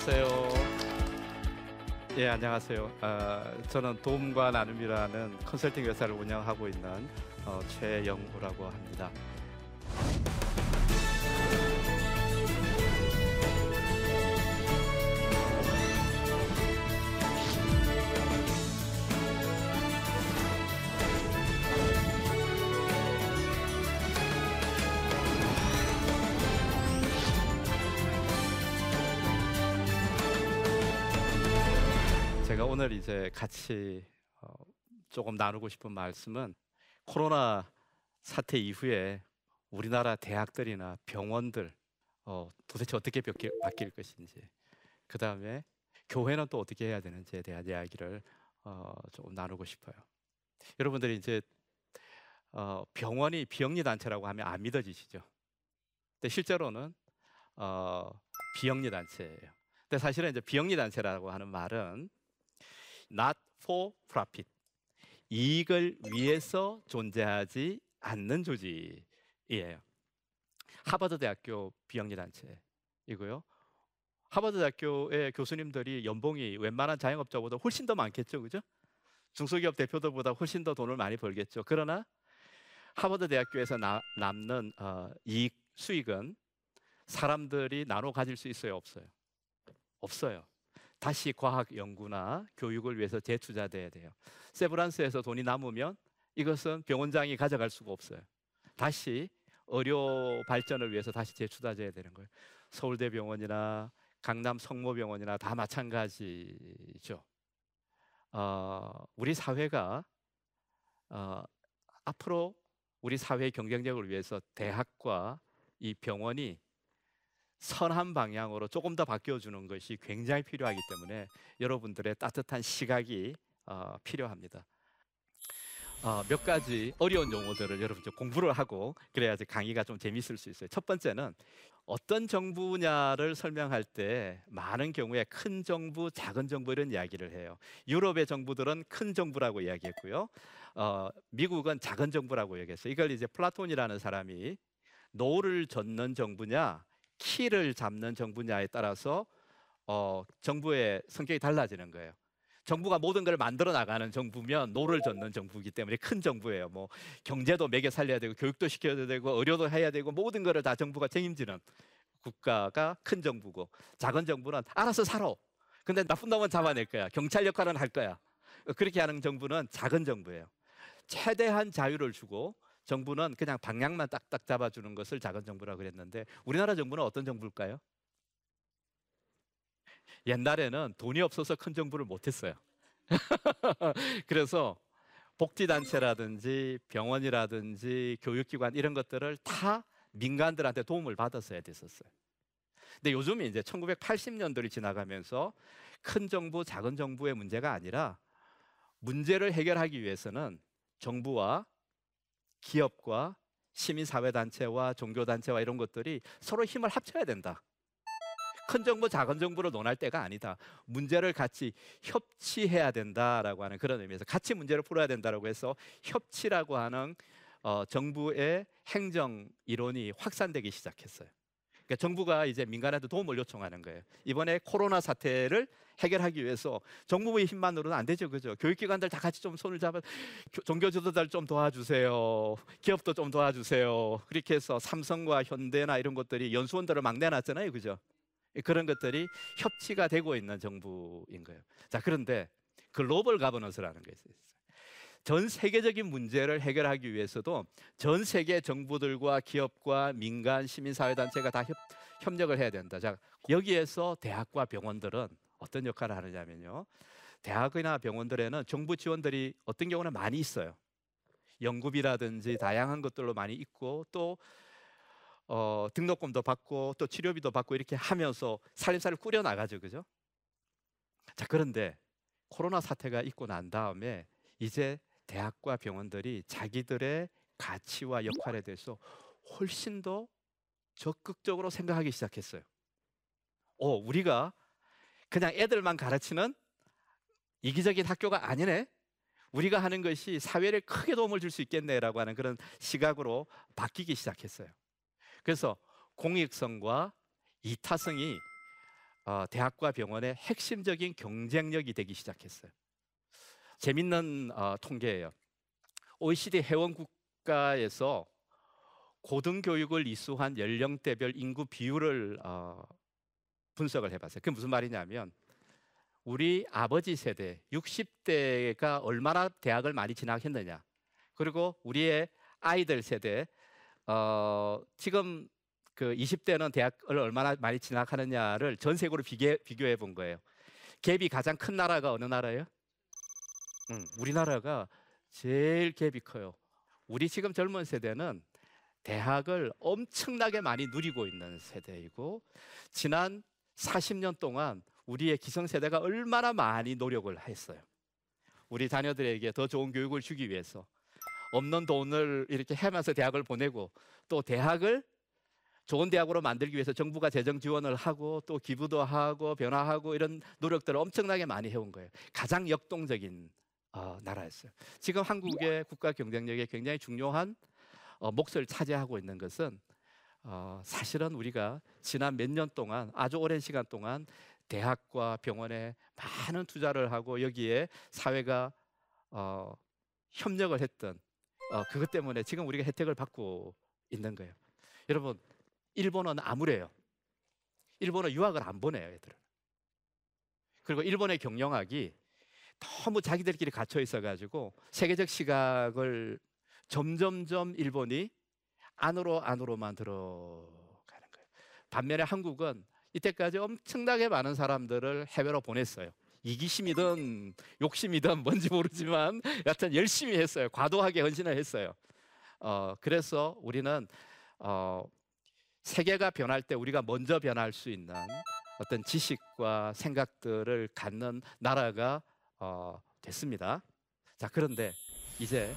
안녕하세요. 예, 안녕하세요. 어, 저는 도움과 나눔이라는 컨설팅 회사를 운영하고 있는 어, 최영우라고 합니다. 오늘 이제 같이 어, 조금 나누고 싶은 말씀은 코로나 사태 이후에 우리나라 대학들이나 병원들 어, 도대체 어떻게 바뀔, 것인지 그 다음에 교회는 또 어떻게 해야 되는지에 대한 이야기를 어, 조금 나누고 싶어요. 여러분들이 이제 어, 병원이 비영리 단체라고 하면 안 믿어지시죠? 근데 실제로는 어, 비영리 단체예요. 근데 사실은 이제 비영리 단체라고 하는 말은 not for profit. 이익을 위해서 존재하지 않는 조직이에요. 하버드 대학교 비영리 단체이고요. 하버드 대학교의 교수님들이 연봉이 웬만한 자영업자보다 훨씬 더 많겠죠. 그죠? 중소기업 대표들보다 훨씬 더 돈을 많이 벌겠죠. 그러나 하버드 대학교에서 나, 남는 어, 이익 수익은 사람들이 나눠 가질 수 있어요, 없어요? 없어요. 다시 과학 연구나 교육을 위해서 재투자돼야 돼요. 세브란스에서 돈이 남으면 이것은 병원장이 가져갈 수가 없어요. 다시 의료 발전을 위해서 다시 재투자돼야 되는 거예요. 서울대병원이나 강남 성모병원이나 다 마찬가지죠. 어, 우리 사회가 어, 앞으로 우리 사회 경쟁력을 위해서 대학과 이 병원이 선한 방향으로 조금 더 바뀌어주는 것이 굉장히 필요하기 때문에 여러분들의 따뜻한 시각이 어, 필요합니다. 어, 몇 가지 어려운 용어들을 여러분 좀 공부를 하고 그래야지 강의가 좀 재밌을 수 있어요. 첫 번째는 어떤 정부냐를 설명할 때 많은 경우에 큰 정부, 작은 정부 이런 이야기를 해요. 유럽의 정부들은 큰 정부라고 이야기했고요. 어, 미국은 작은 정부라고 얘기했어요. 이걸 이제 플라톤이라는 사람이 노를 젓는 정부냐, 키를 잡는 정부냐에 따라서 어, 정부의 성격이 달라지는 거예요. 정부가 모든 걸 만들어 나가는 정부면 노를 젓는 정부이기 때문에 큰 정부예요. 뭐 경제도 먹여 살려야 되고 교육도 시켜야 되고 의료도 해야 되고 모든 거를 다 정부가 책임지는 국가가 큰 정부고 작은 정부는 알아서 살아. 근데 나쁜 놈은 잡아낼 거야. 경찰 역할은 할 거야. 그렇게 하는 정부는 작은 정부예요. 최대한 자유를 주고 정부는 그냥 방향만 딱딱 잡아주는 것을 작은 정부라 그랬는데 우리나라 정부는 어떤 정부일까요? 옛날에는 돈이 없어서 큰 정부를 못했어요. 그래서 복지단체라든지 병원이라든지 교육기관 이런 것들을 다 민간들한테 도움을 받았어야 됐었어요. 근데 요즘에 이제 1980년들이 지나가면서 큰 정부, 작은 정부의 문제가 아니라 문제를 해결하기 위해서는 정부와 기업과 시민사회단체와 종교단체와 이런 것들이 서로 힘을 합쳐야 된다. 큰 정부, 작은 정부로 논할 때가 아니다. 문제를 같이 협치해야 된다라고 하는 그런 의미에서 같이 문제를 풀어야 된다라고 해서 협치라고 하는 어, 정부의 행정 이론이 확산되기 시작했어요. 그러니까 정부가 이제 민간한테 도움을 요청하는 거예요. 이번에 코로나 사태를 해결하기 위해서 정부의 힘만으로는 안 되죠, 그죠? 교육기관들 다 같이 좀 손을 잡아 종교 지도자를 좀 도와주세요. 기업도 좀 도와주세요. 그렇게 해서 삼성과 현대나 이런 것들이 연수원들을 막 내놨잖아요, 그죠? 그런 것들이 협치가 되고 있는 정부인 거예요. 자, 그런데 글로벌 가버넌스라는 게 있어요. 전 세계적인 문제를 해결하기 위해서도 전 세계 정부들과 기업과 민간 시민사회단체가 다 협, 협력을 해야 된다. 자, 여기에서 대학과 병원들은 어떤 역할을 하느냐면요. 대학이나 병원들에는 정부 지원들이 어떤 경우는 많이 있어요. 연구비라든지 다양한 것들로 많이 있고 또 어, 등록금도 받고 또 치료비도 받고 이렇게 하면서 살림살이를 꾸려 나가죠, 그죠? 자 그런데 코로나 사태가 있고 난 다음에 이제 대학과 병원들이 자기들의 가치와 역할에 대해서 훨씬 더 적극적으로 생각하기 시작했어요. 어, 우리가 그냥 애들만 가르치는 이기적인 학교가 아니네. 우리가 하는 것이 사회를 크게 도움을 줄 수 있겠네라고 하는 그런 시각으로 바뀌기 시작했어요. 그래서 공익성과 이타성이 어, 대학과 병원의 핵심적인 경쟁력이 되기 시작했어요. 재밌는 어, 통계예요. OECD 회원 국가에서 고등교육을 이수한 연령대별 인구 비율을 어, 분석을 해봤어요. 그게 무슨 말이냐면 우리 아버지 세대 60대가 얼마나 대학을 많이 진학했느냐 그리고 우리의 아이들 세대 어, 지금 그 20대는 대학을 얼마나 많이 진학하느냐를 전 세계로 비교, 비교해 본 거예요. 갭이 가장 큰 나라가 어느 나라예요? 응, 우리나라가 제일 갭이 커요. 우리 지금 젊은 세대는 대학을 엄청나게 많이 누리고 있는 세대이고 지난 40년 동안 우리의 기성세대가 얼마나 많이 노력을 했어요. 우리 자녀들에게 더 좋은 교육을 주기 위해서 없는 돈을 이렇게 해면서 대학을 보내고 또 대학을 좋은 대학으로 만들기 위해서 정부가 재정 지원을 하고 또 기부도 하고 변화하고 이런 노력들을 엄청나게 많이 해온 거예요. 가장 역동적인 어, 나라였어요. 지금 한국의 국가 경쟁력에 굉장히 중요한 어, 몫을 차지하고 있는 것은 어, 사실은 우리가 지난 몇 년 동안 아주 오랜 시간 동안 대학과 병원에 많은 투자를 하고 여기에 사회가 어, 협력을 했던 어, 그것 때문에 지금 우리가 혜택을 받고 있는 거예요. 여러분 일본어는 암울해요. 일본어 유학을 안 보내요, 애들은. 그리고 일본의 경영학이 너무 자기들끼리 갇혀 있어가지고 세계적 시각을 점점점 일본이 안으로 안으로만 들어가는 거예요. 반면에 한국은 이때까지 엄청나게 많은 사람들을 해외로 보냈어요. 이기심이든 욕심이든 뭔지 모르지만 여하튼 열심히 했어요. 과도하게 헌신을 했어요. 어, 그래서 우리는 어, 세계가 변할 때 우리가 먼저 변할 수 있는 어떤 지식과 생각들을 갖는 나라가 어, 됐습니다. 자, 그런데 이제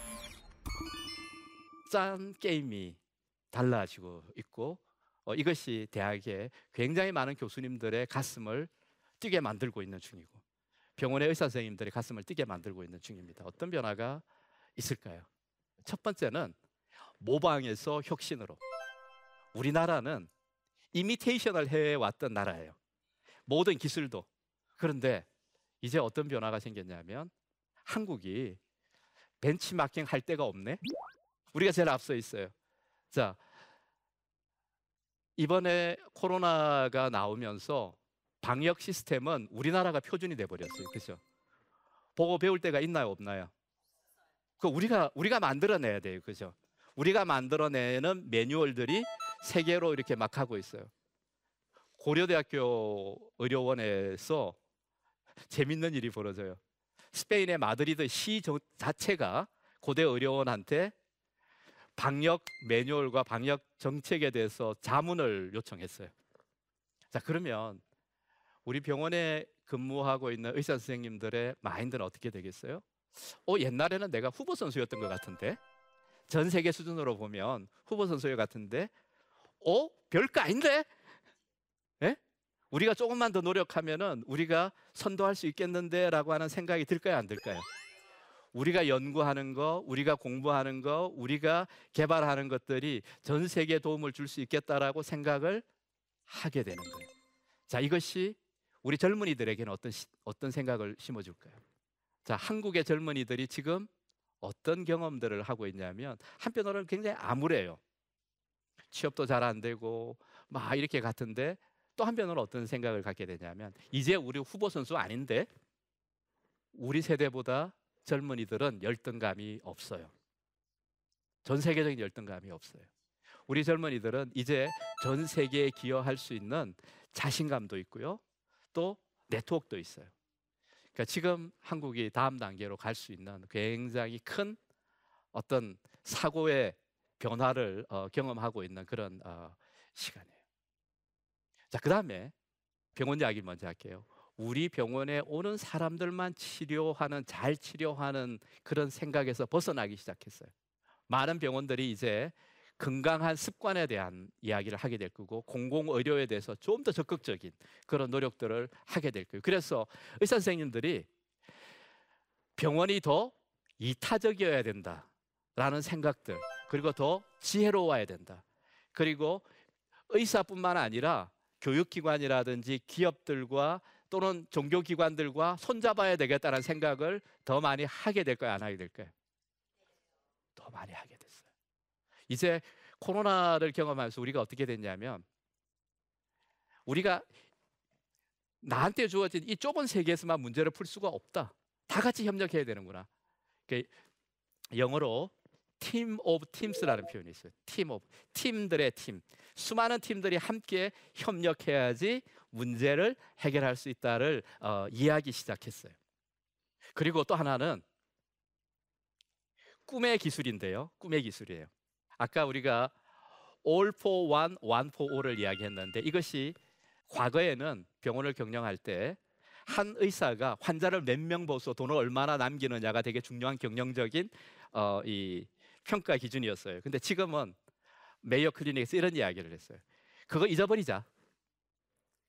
짠 게임이 달라지고 있고 어, 이것이 대학에 굉장히 많은 교수님들의 가슴을 뛰게 만들고 있는 중이고 병원의 의사 선생님들의 가슴을 뛰게 만들고 있는 중입니다. 어떤 변화가 있을까요? 첫 번째는 모방에서 혁신으로 우리나라는 이미테이션을 해왔던 나라예요. 모든 기술도. 그런데 이제 어떤 변화가 생겼냐면 한국이 벤치마킹 할 데가 없네? 우리가 제일 앞서 있어요. 자, 이번에 코로나가 나오면서 방역 시스템은 우리나라가 표준이 돼 버렸어요. 그죠? 보고 배울 때가 있나요, 없나요? 그 우리가 우리가 만들어내야 돼요. 그죠? 우리가 만들어내는 매뉴얼들이 세계로 이렇게 막 하고 있어요. 고려대학교 의료원에서 재밌는 일이 벌어져요. 스페인의 마드리드 시 자체가 고대 의료원한테 방역 매뉴얼과 방역 정책에 대해서 자문을 요청했어요. 자, 그러면 우리 병원에 근무하고 있는 의사 선생님들의 마인드는 어떻게 되겠어요? 어, 옛날에는 내가 후보 선수였던 것 같은데 전 세계 수준으로 보면 후보 선수였 같은데 어? 별거 아닌데? 예? 우리가 조금만 더 노력하면은 우리가 선도할 수 있겠는데라고 하는 생각이 들까요, 안 들까요? 우리가 연구하는 거, 우리가 공부하는 거, 우리가 개발하는 것들이 전 세계에 도움을 줄 수 있겠다라고 생각을 하게 되는 거예요. 자, 이것이 우리 젊은이들에게는 어떤 어떤 생각을 심어 줄까요? 자, 한국의 젊은이들이 지금 어떤 경험들을 하고 있냐면 한편으로는 굉장히 암울해요. 취업도 잘 안 되고 막 이렇게 같은데 또 한편으로 어떤 생각을 갖게 되냐면 이제 우리 후보 선수 아닌데 우리 세대보다 젊은이들은 열등감이 없어요. 전 세계적인 열등감이 없어요. 우리 젊은이들은 이제 전 세계에 기여할 수 있는 자신감도 있고요. 또 네트워크도 있어요. 그러니까 지금 한국이 다음 단계로 갈 수 있는 굉장히 큰 어떤 사고의 변화를 어, 경험하고 있는 그런 어, 시간이에요. 자, 그 다음에 병원 이야기 먼저 할게요. 우리 병원에 오는 사람들만 치료하는 잘 치료하는 그런 생각에서 벗어나기 시작했어요. 많은 병원들이 이제 건강한 습관에 대한 이야기를 하게 될 거고 공공 의료에 대해서 좀 더 적극적인 그런 노력들을 하게 될 거예요. 그래서 의사 선생님들이 병원이 더 이타적이어야 된다라는 생각들 그리고 더 지혜로워야 된다. 그리고 의사뿐만 아니라 교육기관이라든지 기업들과 또는 종교기관들과 손잡아야 되겠다는 생각을 더 많이 하게 될까요? 안 하게 될까요? 더 많이 하게 됐어요. 이제 코로나를 경험하면서 우리가 어떻게 됐냐면 우리가 나한테 주어진 이 좁은 세계에서만 문제를 풀 수가 없다. 다 같이 협력해야 되는구나. 영어로 team of teams라는 표현이 있어요. team of 팀들의 팀. 수많은 팀들이 함께 협력해야지 문제를 해결할 수 있다를 어, 이해하기 시작했어요. 그리고 또 하나는 꿈의 기술인데요. 꿈의 기술이에요. 아까 우리가 all for one, one for all을 이야기했는데 이것이 과거에는 병원을 경영할 때 한 의사가 환자를 몇 명 보소 돈을 얼마나 남기느냐가 되게 중요한 경영적인 어, 이 평가 기준이었어요. 근데 지금은 메이어 클리닉에서 이런 이야기를 했어요. 그거 잊어버리자.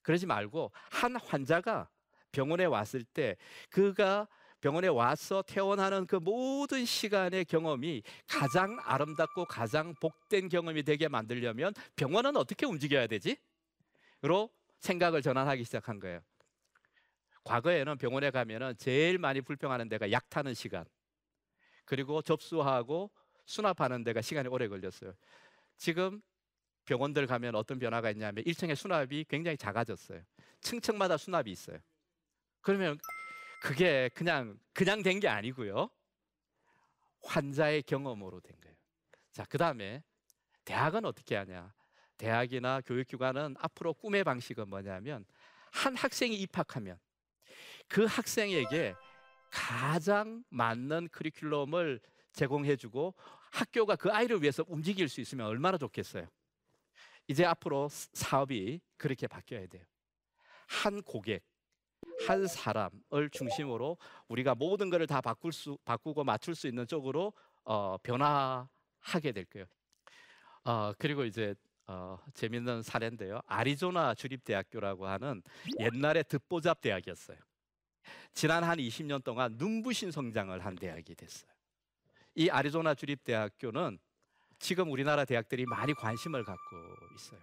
그러지 말고 한 환자가 병원에 왔을 때 그가 병원에 와서 퇴원하는 그 모든 시간의 경험이 가장 아름답고 가장 복된 경험이 되게 만들려면 병원은 어떻게 움직여야 되지? 로 생각을 전환하기 시작한 거예요. 과거에는 병원에 가면은 제일 많이 불평하는 데가 약 타는 시간, 그리고 접수하고 수납하는 데가 시간이 오래 걸렸어요. 지금 병원들 가면 어떤 변화가 있냐면 1층의 수납이 굉장히 작아졌어요. 층층마다 수납이 있어요. 그러면 그게 그냥 그냥 된 게 아니고요. 환자의 경험으로 된 거예요. 자, 그다음에 대학은 어떻게 하냐? 대학이나 교육기관은 앞으로 꿈의 방식은 뭐냐면 한 학생이 입학하면 그 학생에게 가장 맞는 커리큘럼을 제공해주고 학교가 그 아이를 위해서 움직일 수 있으면 얼마나 좋겠어요. 이제 앞으로 사업이 그렇게 바뀌어야 돼요. 한 고객, 한 사람을 중심으로 우리가 모든 것을 다 바꿀 수, 바꾸고 맞출 수 있는 쪽으로 어, 변화하게 될 거예요. 어, 그리고 이제 어, 재밌는 사례인데요. 아리조나 주립대학교라고 하는 옛날에 듣보잡 대학이었어요. 지난 한 20년 동안 눈부신 성장을 한 대학이 됐어요. 이 아리조나 주립대학교는 지금 우리나라 대학들이 많이 관심을 갖고 있어요.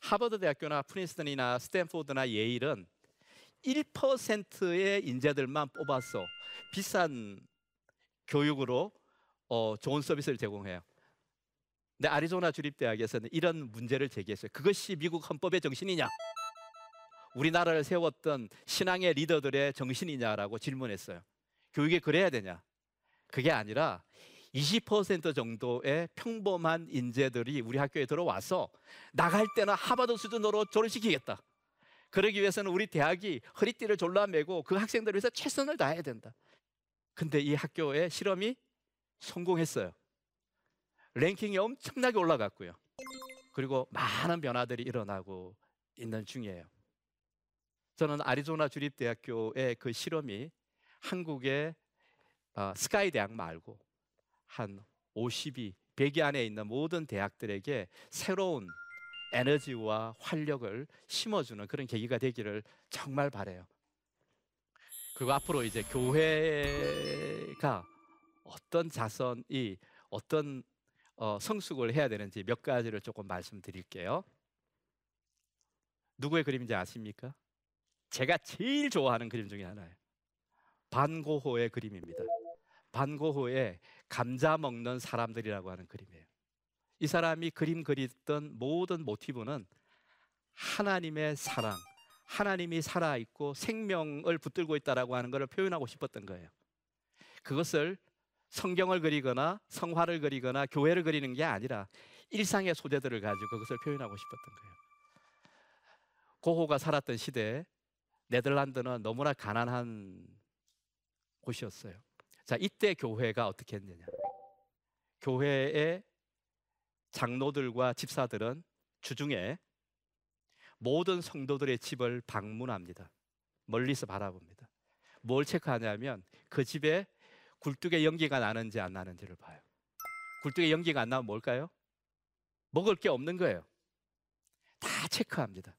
하버드 대학교나 프린스턴이나 스탠포드나 예일은 1%의 인재들만 뽑아서 비싼 교육으로 어, 좋은 서비스를 제공해요. 근데 아리조나 주립대학에서는 이런 문제를 제기했어요. 그것이 미국 헌법의 정신이냐? 우리나라를 세웠던 신앙의 리더들의 정신이냐라고 질문했어요. 교육이 그래야 되냐? 그게 아니라 20% 정도의 평범한 인재들이 우리 학교에 들어와서 나갈 때는 하버드 수준으로 졸업시키겠다. 그러기 위해서는 우리 대학이 허리띠를 졸라매고 그 학생들을 위해서 최선을 다해야 된다. 근데 이 학교의 실험이 성공했어요. 랭킹이 엄청나게 올라갔고요. 그리고 많은 변화들이 일어나고 있는 중이에요. 저는 아리조나 주립대학교의 그 실험이 한국의 어, 스카이 대학 말고 한 50이 100위 안에 있는 모든 대학들에게 새로운 에너지와 활력을 심어주는 그런 계기가 되기를 정말 바래요. 그리고 앞으로 이제 교회가 어떤 자선이 어떤 어, 성숙을 해야 되는지 몇 가지를 조금 말씀드릴게요. 누구의 그림인지 아십니까? 제가 제일 좋아하는 그림 중에 하나예요. 반고호의 그림입니다. 반고호의 감자 먹는 사람들이라고 하는 그림이에요. 이 사람이 그림 그리던 모든 모티브는 하나님의 사랑, 하나님이 살아 있고 생명을 붙들고 있다라고 하는 것을 표현하고 싶었던 거예요. 그것을 성경을 그리거나 성화를 그리거나 교회를 그리는 게 아니라 일상의 소재들을 가지고 그것을 표현하고 싶었던 거예요. 고호가 살았던 시대에 네덜란드는 너무나 가난한 곳이었어요. 자, 이때 교회가 어떻게 했느냐? 교회의 장로들과 집사들은 주중에 모든 성도들의 집을 방문합니다. 멀리서 바라봅니다. 뭘 체크하냐면 그 집에 굴뚝에 연기가 나는지 안 나는지를 봐요. 굴뚝에 연기가 안 나면 뭘까요? 먹을 게 없는 거예요. 다 체크합니다.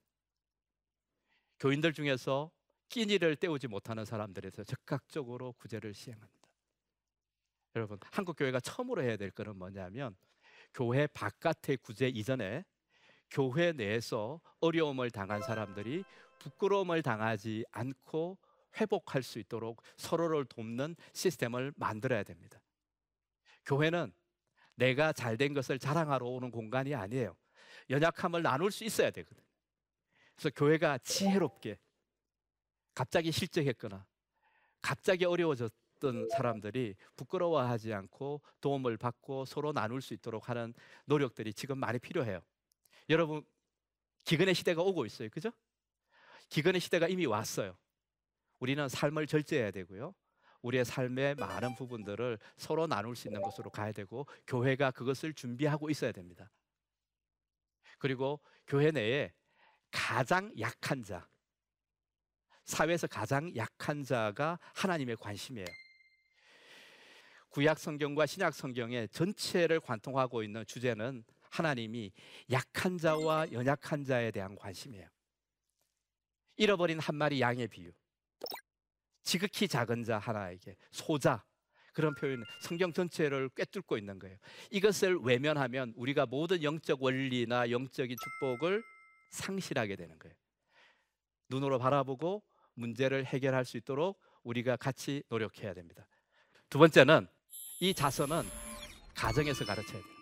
교인들 중에서 끼니를 때우지 못하는 사람들에서 적극적으로 구제를 시행합니다. 여러분 한국 교회가 처음으로 해야 될 것은 뭐냐면 교회 바깥의 구제 이전에 교회 내에서 어려움을 당한 사람들이 부끄러움을 당하지 않고 회복할 수 있도록 서로를 돕는 시스템을 만들어야 됩니다. 교회는 내가 잘된 것을 자랑하러 오는 공간이 아니에요. 연약함을 나눌 수 있어야 되거든. 그래서 교회가 지혜롭게 갑자기 실적했거나 갑자기 어려워졌 던 사람들이 부끄러워하지 않고 도움을 받고 서로 나눌 수 있도록 하는 노력들이 지금 많이 필요해요. 여러분 기근의 시대가 오고 있어요. 그죠? 기근의 시대가 이미 왔어요. 우리는 삶을 절제해야 되고요. 우리의 삶의 많은 부분들을 서로 나눌 수 있는 것으로 가야 되고 교회가 그것을 준비하고 있어야 됩니다. 그리고 교회 내에 가장 약한 자, 사회에서 가장 약한 자가 하나님의 관심이에요. 구약 성경과 신약 성경의 전체를 관통하고 있는 주제는 하나님이 약한 자와 연약한 자에 대한 관심이에요. 잃어버린 한 마리 양의 비유. 지극히 작은 자 하나에게 소자 그런 표현 성경 전체를 꿰뚫고 있는 거예요. 이것을 외면하면 우리가 모든 영적 원리나 영적인 축복을 상실하게 되는 거예요. 눈으로 바라보고 문제를 해결할 수 있도록 우리가 같이 노력해야 됩니다. 두 번째는 이 자선은 가정에서 가르쳐야 돼요.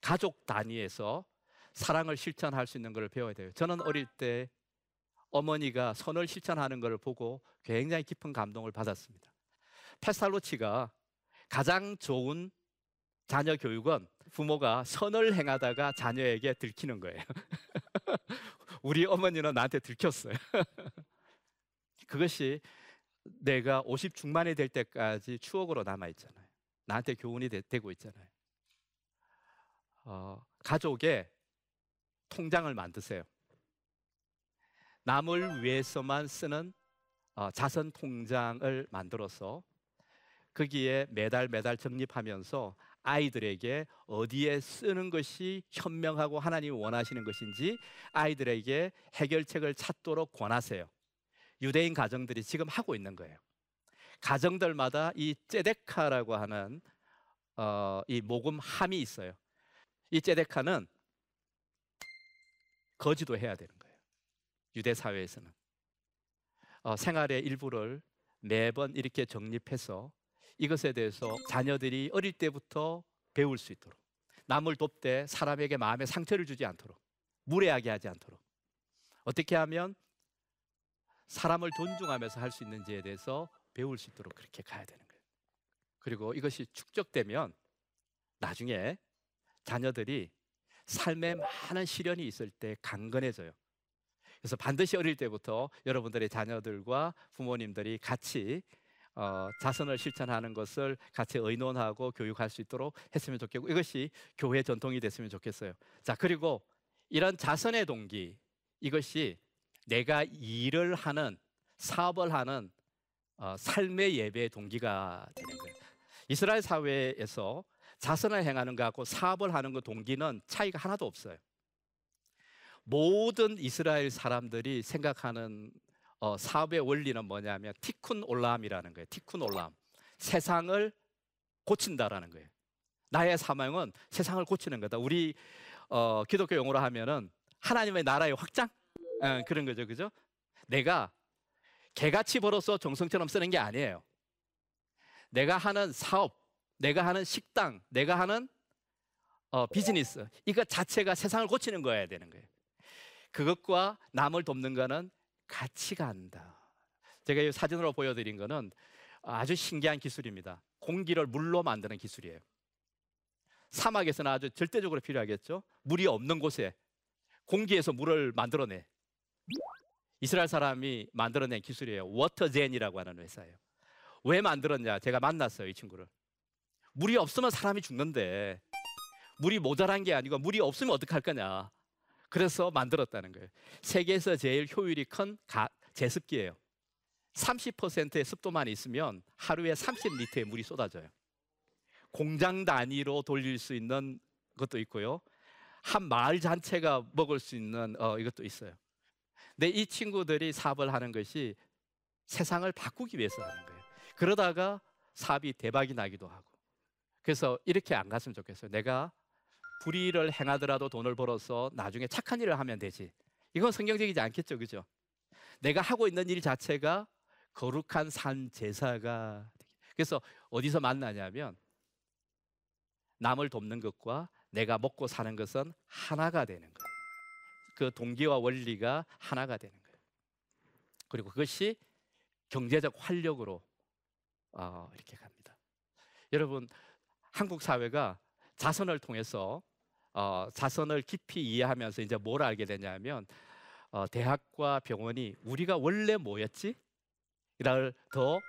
가족 단위에서 사랑을 실천할 수 있는 것을 배워야 돼요. 저는 어릴 때 어머니가 선을 실천하는 것을 보고 굉장히 깊은 감동을 받았습니다. 페살로치가 가장 좋은 자녀 교육은 부모가 선을 행하다가 자녀에게 들키는 거예요. 우리 어머니는 나한테 들켰어요. 그것이 내가 50 중반이 될 때까지 추억으로 남아 있잖아요. 나한테 교훈이 되, 고 있잖아요. 어, 가족의 통장을 만드세요. 남을 위해서만 쓰는 어, 자선 통장을 만들어서 거기에 매달 매달 적립하면서 아이들에게 어디에 쓰는 것이 현명하고 하나님이 원하시는 것인지 아이들에게 해결책을 찾도록 권하세요. 유대인 가정들이 지금 하고 있는 거예요. 가정들마다 이 제데카라고 하는 어, 이 모금함이 있어요. 이 제데카는 거지도 해야 되는 거예요. 유대 사회에서는 어, 생활의 일부를 매번 이렇게 정립해서 이것에 대해서 자녀들이 어릴 때부터 배울 수 있도록 남을 돕되 사람에게 마음에 상처를 주지 않도록 무례하게 하지 않도록 어떻게 하면 사람을 존중하면서 할 수 있는지에 대해서 배울 수 있도록 그렇게 가야 되는 거예요. 그리고 이것이 축적되면 나중에 자녀들이 삶에 많은 시련이 있을 때 강건해져요. 그래서 반드시 어릴 때부터 여러분들의 자녀들과 부모님들이 같이 어, 자선을 실천하는 것을 같이 의논하고 교육할 수 있도록 했으면 좋겠고 이것이 교회 전통이 됐으면 좋겠어요. 자 그리고 이런 자선의 동기 이것이 내가 일을 하는 사업을 하는 어, 삶의 예배의 동기가 되는 거예요. 이스라엘 사회에서 자선을 행하는 것하고 사업을 하는 것 동기는 차이가 하나도 없어요. 모든 이스라엘 사람들이 생각하는 어, 사업의 원리는 뭐냐면 티쿤 올람이라는 거예요. 티쿤 올람. 세상을 고친다라는 거예요. 나의 사명은 세상을 고치는 거다. 우리 어, 기독교 용어로 하면은 하나님의 나라의 확장 어, 그런 거죠, 그죠? 내가 개같이 벌어서 정성처럼 쓰는 게 아니에요. 내가 하는 사업, 내가 하는 식당, 내가 하는 어, 비즈니스 이거 자체가 세상을 고치는 거여야 되는 거예요. 그것과 남을 돕는 거는 같이 간다. 제가 이 사진으로 보여드린 거는 아주 신기한 기술입니다. 공기를 물로 만드는 기술이에요. 사막에서는 아주 절대적으로 필요하겠죠. 물이 없는 곳에 공기에서 물을 만들어내. 이스라엘 사람이 만들어낸 기술이에요. 워터젠이라고 하는 회사예요. 왜 만들었냐? 제가 만났어요, 이 친구를. 물이 없으면 사람이 죽는데 물이 모자란 게 아니고 물이 없으면 어떡할 거냐? 그래서 만들었다는 거예요. 세계에서 제일 효율이 큰 가, 제습기예요. 30%의 습도만 있으면 하루에 30리터의 물이 쏟아져요. 공장 단위로 돌릴 수 있는 것도 있고요. 한 마을 전체가 먹을 수 있는 어, 이것도 있어요. 근데 이 친구들이 사업을 하는 것이 세상을 바꾸기 위해서 하는 거예요. 그러다가 사업이 대박이 나기도 하고. 그래서 이렇게 안 갔으면 좋겠어요. 내가 불의를 행하더라도 돈을 벌어서 나중에 착한 일을 하면 되지. 이건 성경적이지 않겠죠, 그죠? 내가 하고 있는 일 자체가 거룩한 산 제사가 그래서 어디서 만나냐면 남을 돕는 것과 내가 먹고 사는 것은 하나가 되는 거예요. 그 동기와 원리가 하나가 되는 거예요. 그리고 그것이 경제적 활력으로 어, 이렇게 갑니다. 여러분 한국 사회가 자선을 통해서 어, 자선을 깊이 이해하면서 이제 뭘 알게 되냐면 어, 대학과 병원이 우리가 원래 뭐였지? 이를 더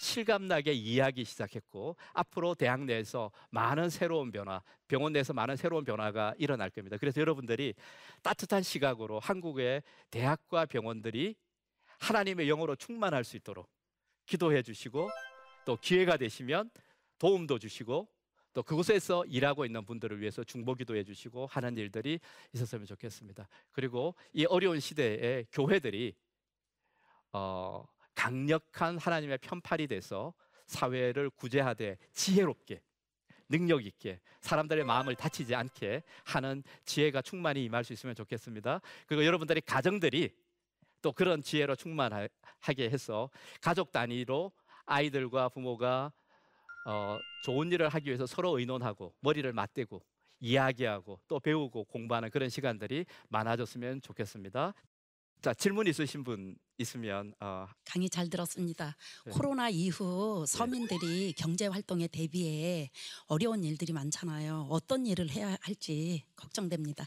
실감나게 이해하기 시작했고 앞으로 대학 내에서 많은 새로운 변화, 병원 내에서 많은 새로운 변화가 일어날 겁니다. 그래서 여러분들이 따뜻한 시각으로 한국의 대학과 병원들이 하나님의 영으로 충만할 수 있도록 기도해 주시고 또 기회가 되시면 도움도 주시고 또 그곳에서 일하고 있는 분들을 위해서 중보기도 해 주시고 하는 일들이 있었으면 좋겠습니다. 그리고 이 어려운 시대에 교회들이 어, 강력한 하나님의 편팔이 돼서 사회를 구제하되 지혜롭게 능력 있게 사람들의 마음을 다치지 않게 하는 지혜가 충만히 임할 수 있으면 좋겠습니다. 그리고 여러분들의 가정들이 또 그런 지혜로 충만하게 해서 가족 단위로 아이들과 부모가 어, 좋은 일을 하기 위해서 서로 의논하고 머리를 맞대고 이야기하고 또 배우고 공부하는 그런 시간들이 많아졌으면 좋겠습니다. 자 질문 있으신 분 있으면 어, 강의 잘 들었습니다. 네. 코로나 이후 서민들이 경제 활동에 대비해 어려운 일들이 많잖아요. 어떤 일을 해야 할지 걱정됩니다.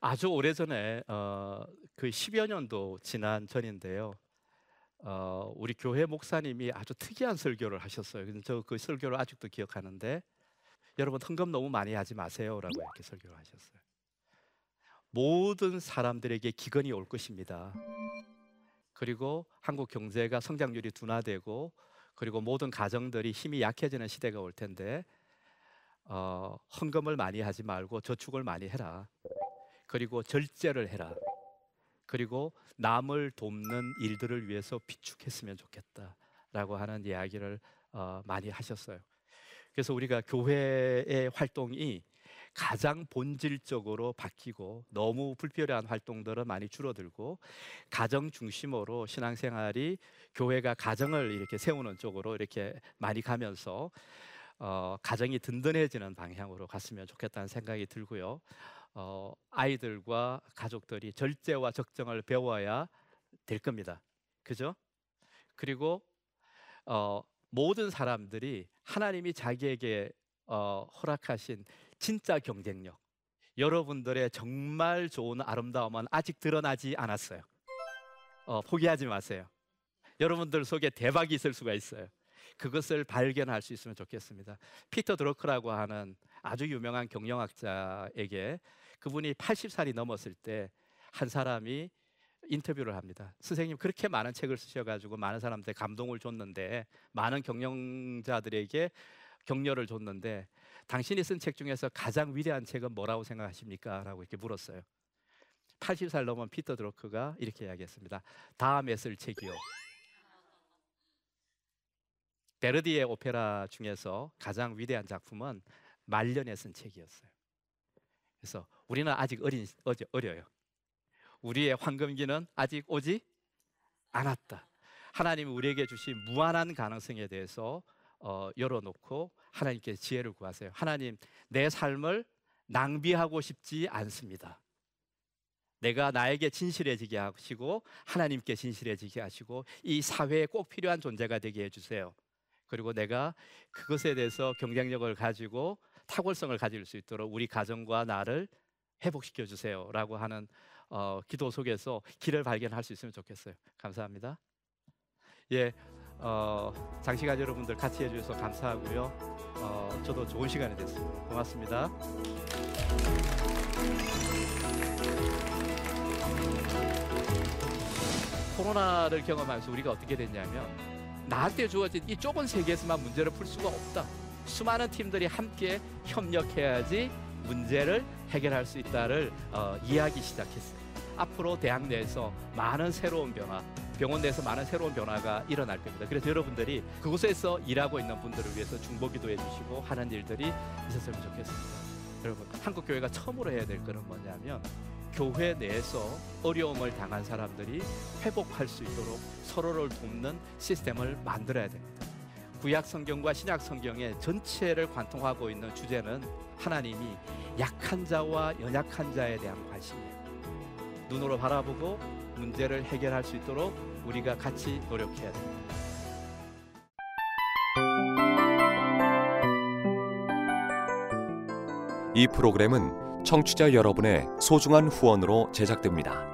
아주 오래전에 어, 그 10여 년도 지난 전인데요. 어, 우리 교회 목사님이 아주 특이한 설교를 하셨어요. 저그 설교를 아직도 기억하는데 여러분 헌금 너무 많이 하지 마세요라고 이렇게 설교를 하셨어요. 모든 사람들에게 기근이 올 것입니다. 그리고 한국 경제가 성장률이 둔화되고 그리고 모든 가정들이 힘이 약해지는 시대가 올 텐데 어, 헌금을 많이 하지 말고 저축을 많이 해라. 그리고 절제를 해라. 그리고 남을 돕는 일들을 위해서 비축했으면 좋겠다라고 하는 이야기를 어, 많이 하셨어요. 그래서 우리가 교회의 활동이 가장 본질적으로 바뀌고 너무 불필요한 활동들은 많이 줄어들고 가정 중심으로 신앙생활이 교회가 가정을 이렇게 세우는 쪽으로 이렇게 많이 가면서 어, 가정이 든든해지는 방향으로 갔으면 좋겠다는 생각이 들고요. 어, 아이들과 가족들이 절제와 적정을 배워야 될 겁니다. 그죠? 그리고 어, 모든 사람들이 하나님이 자기에게 어, 허락하신 진짜 경쟁력, 여러분들의 정말 좋은 아름다움은 아직 드러나지 않았어요. 어, 포기하지 마세요. 여러분들 속에 대박이 있을 수가 있어요. 그것을 발견할 수 있으면 좋겠습니다. 피터 드로크라고 하는 아주 유명한 경영학자에게 그분이 80살이 넘었을 때 한 사람이 인터뷰를 합니다. 선생님 그렇게 많은 책을 쓰셔가지고 많은 사람들 감동을 줬는데 많은 경영자들에게 격려를 줬는데 당신이 쓴 책 중에서 가장 위대한 책은 뭐라고 생각하십니까? 라고 이렇게 물었어요. 80살 넘은 피터 드로크가 이렇게 이야기했습니다. 다음에 쓸 책이요. 베르디의 오페라 중에서 가장 위대한 작품은 말년에 쓴 책이었어요. 그래서 우리는 아직 어린 어려요. 우리의 황금기는 아직 오지 않았다. 하나님이 우리에게 주신 무한한 가능성에 대해서 어, 열어놓고 하나님께 지혜를 구하세요. 하나님, 내 삶을 낭비하고 싶지 않습니다. 내가 나에게 진실해지게 하시고 하나님께 진실해지게 하시고 이 사회에 꼭 필요한 존재가 되게 해주세요. 그리고 내가 그것에 대해서 경쟁력을 가지고 탁월성을 가질 수 있도록 우리 가정과 나를 회복시켜 주세요라고 하는 어, 기도 속에서 길을 발견할 수 있으면 좋겠어요. 감사합니다. 예, 어, 장시간 여러분들 같이 해주셔서 감사하고요. 어, 저도 좋은 시간이 됐습니다. 고맙습니다. 코로나를 경험하면서 우리가 어떻게 됐냐면 나한테 주어진 이 좁은 세계에서만 문제를 풀 수가 없다. 수많은 팀들이 함께 협력해야지 문제를 해결할 수 있다를 어, 이해하기 시작했어요. 앞으로 대학 내에서 많은 새로운 변화, 병원 내에서 많은 새로운 변화가 일어날 겁니다. 그래서 여러분들이 그곳에서 일하고 있는 분들을 위해서 중보기도 해주시고 하는 일들이 있었으면 좋겠습니다. 여러분 한국 교회가 처음으로 해야 될 것은 뭐냐면 교회 내에서 어려움을 당한 사람들이 회복할 수 있도록 서로를 돕는 시스템을 만들어야 됩니다. 구약 성경과 신약 성경의 전체를 관통하고 있는 주제는 하나님이 약한 자와 연약한 자에 대한 관심이에요. 눈으로 바라보고 문제를 해결할 수 있도록 우리가 같이 노력해야 됩니다. 이 프로그램은 청취자 여러분의 소중한 후원으로 제작됩니다.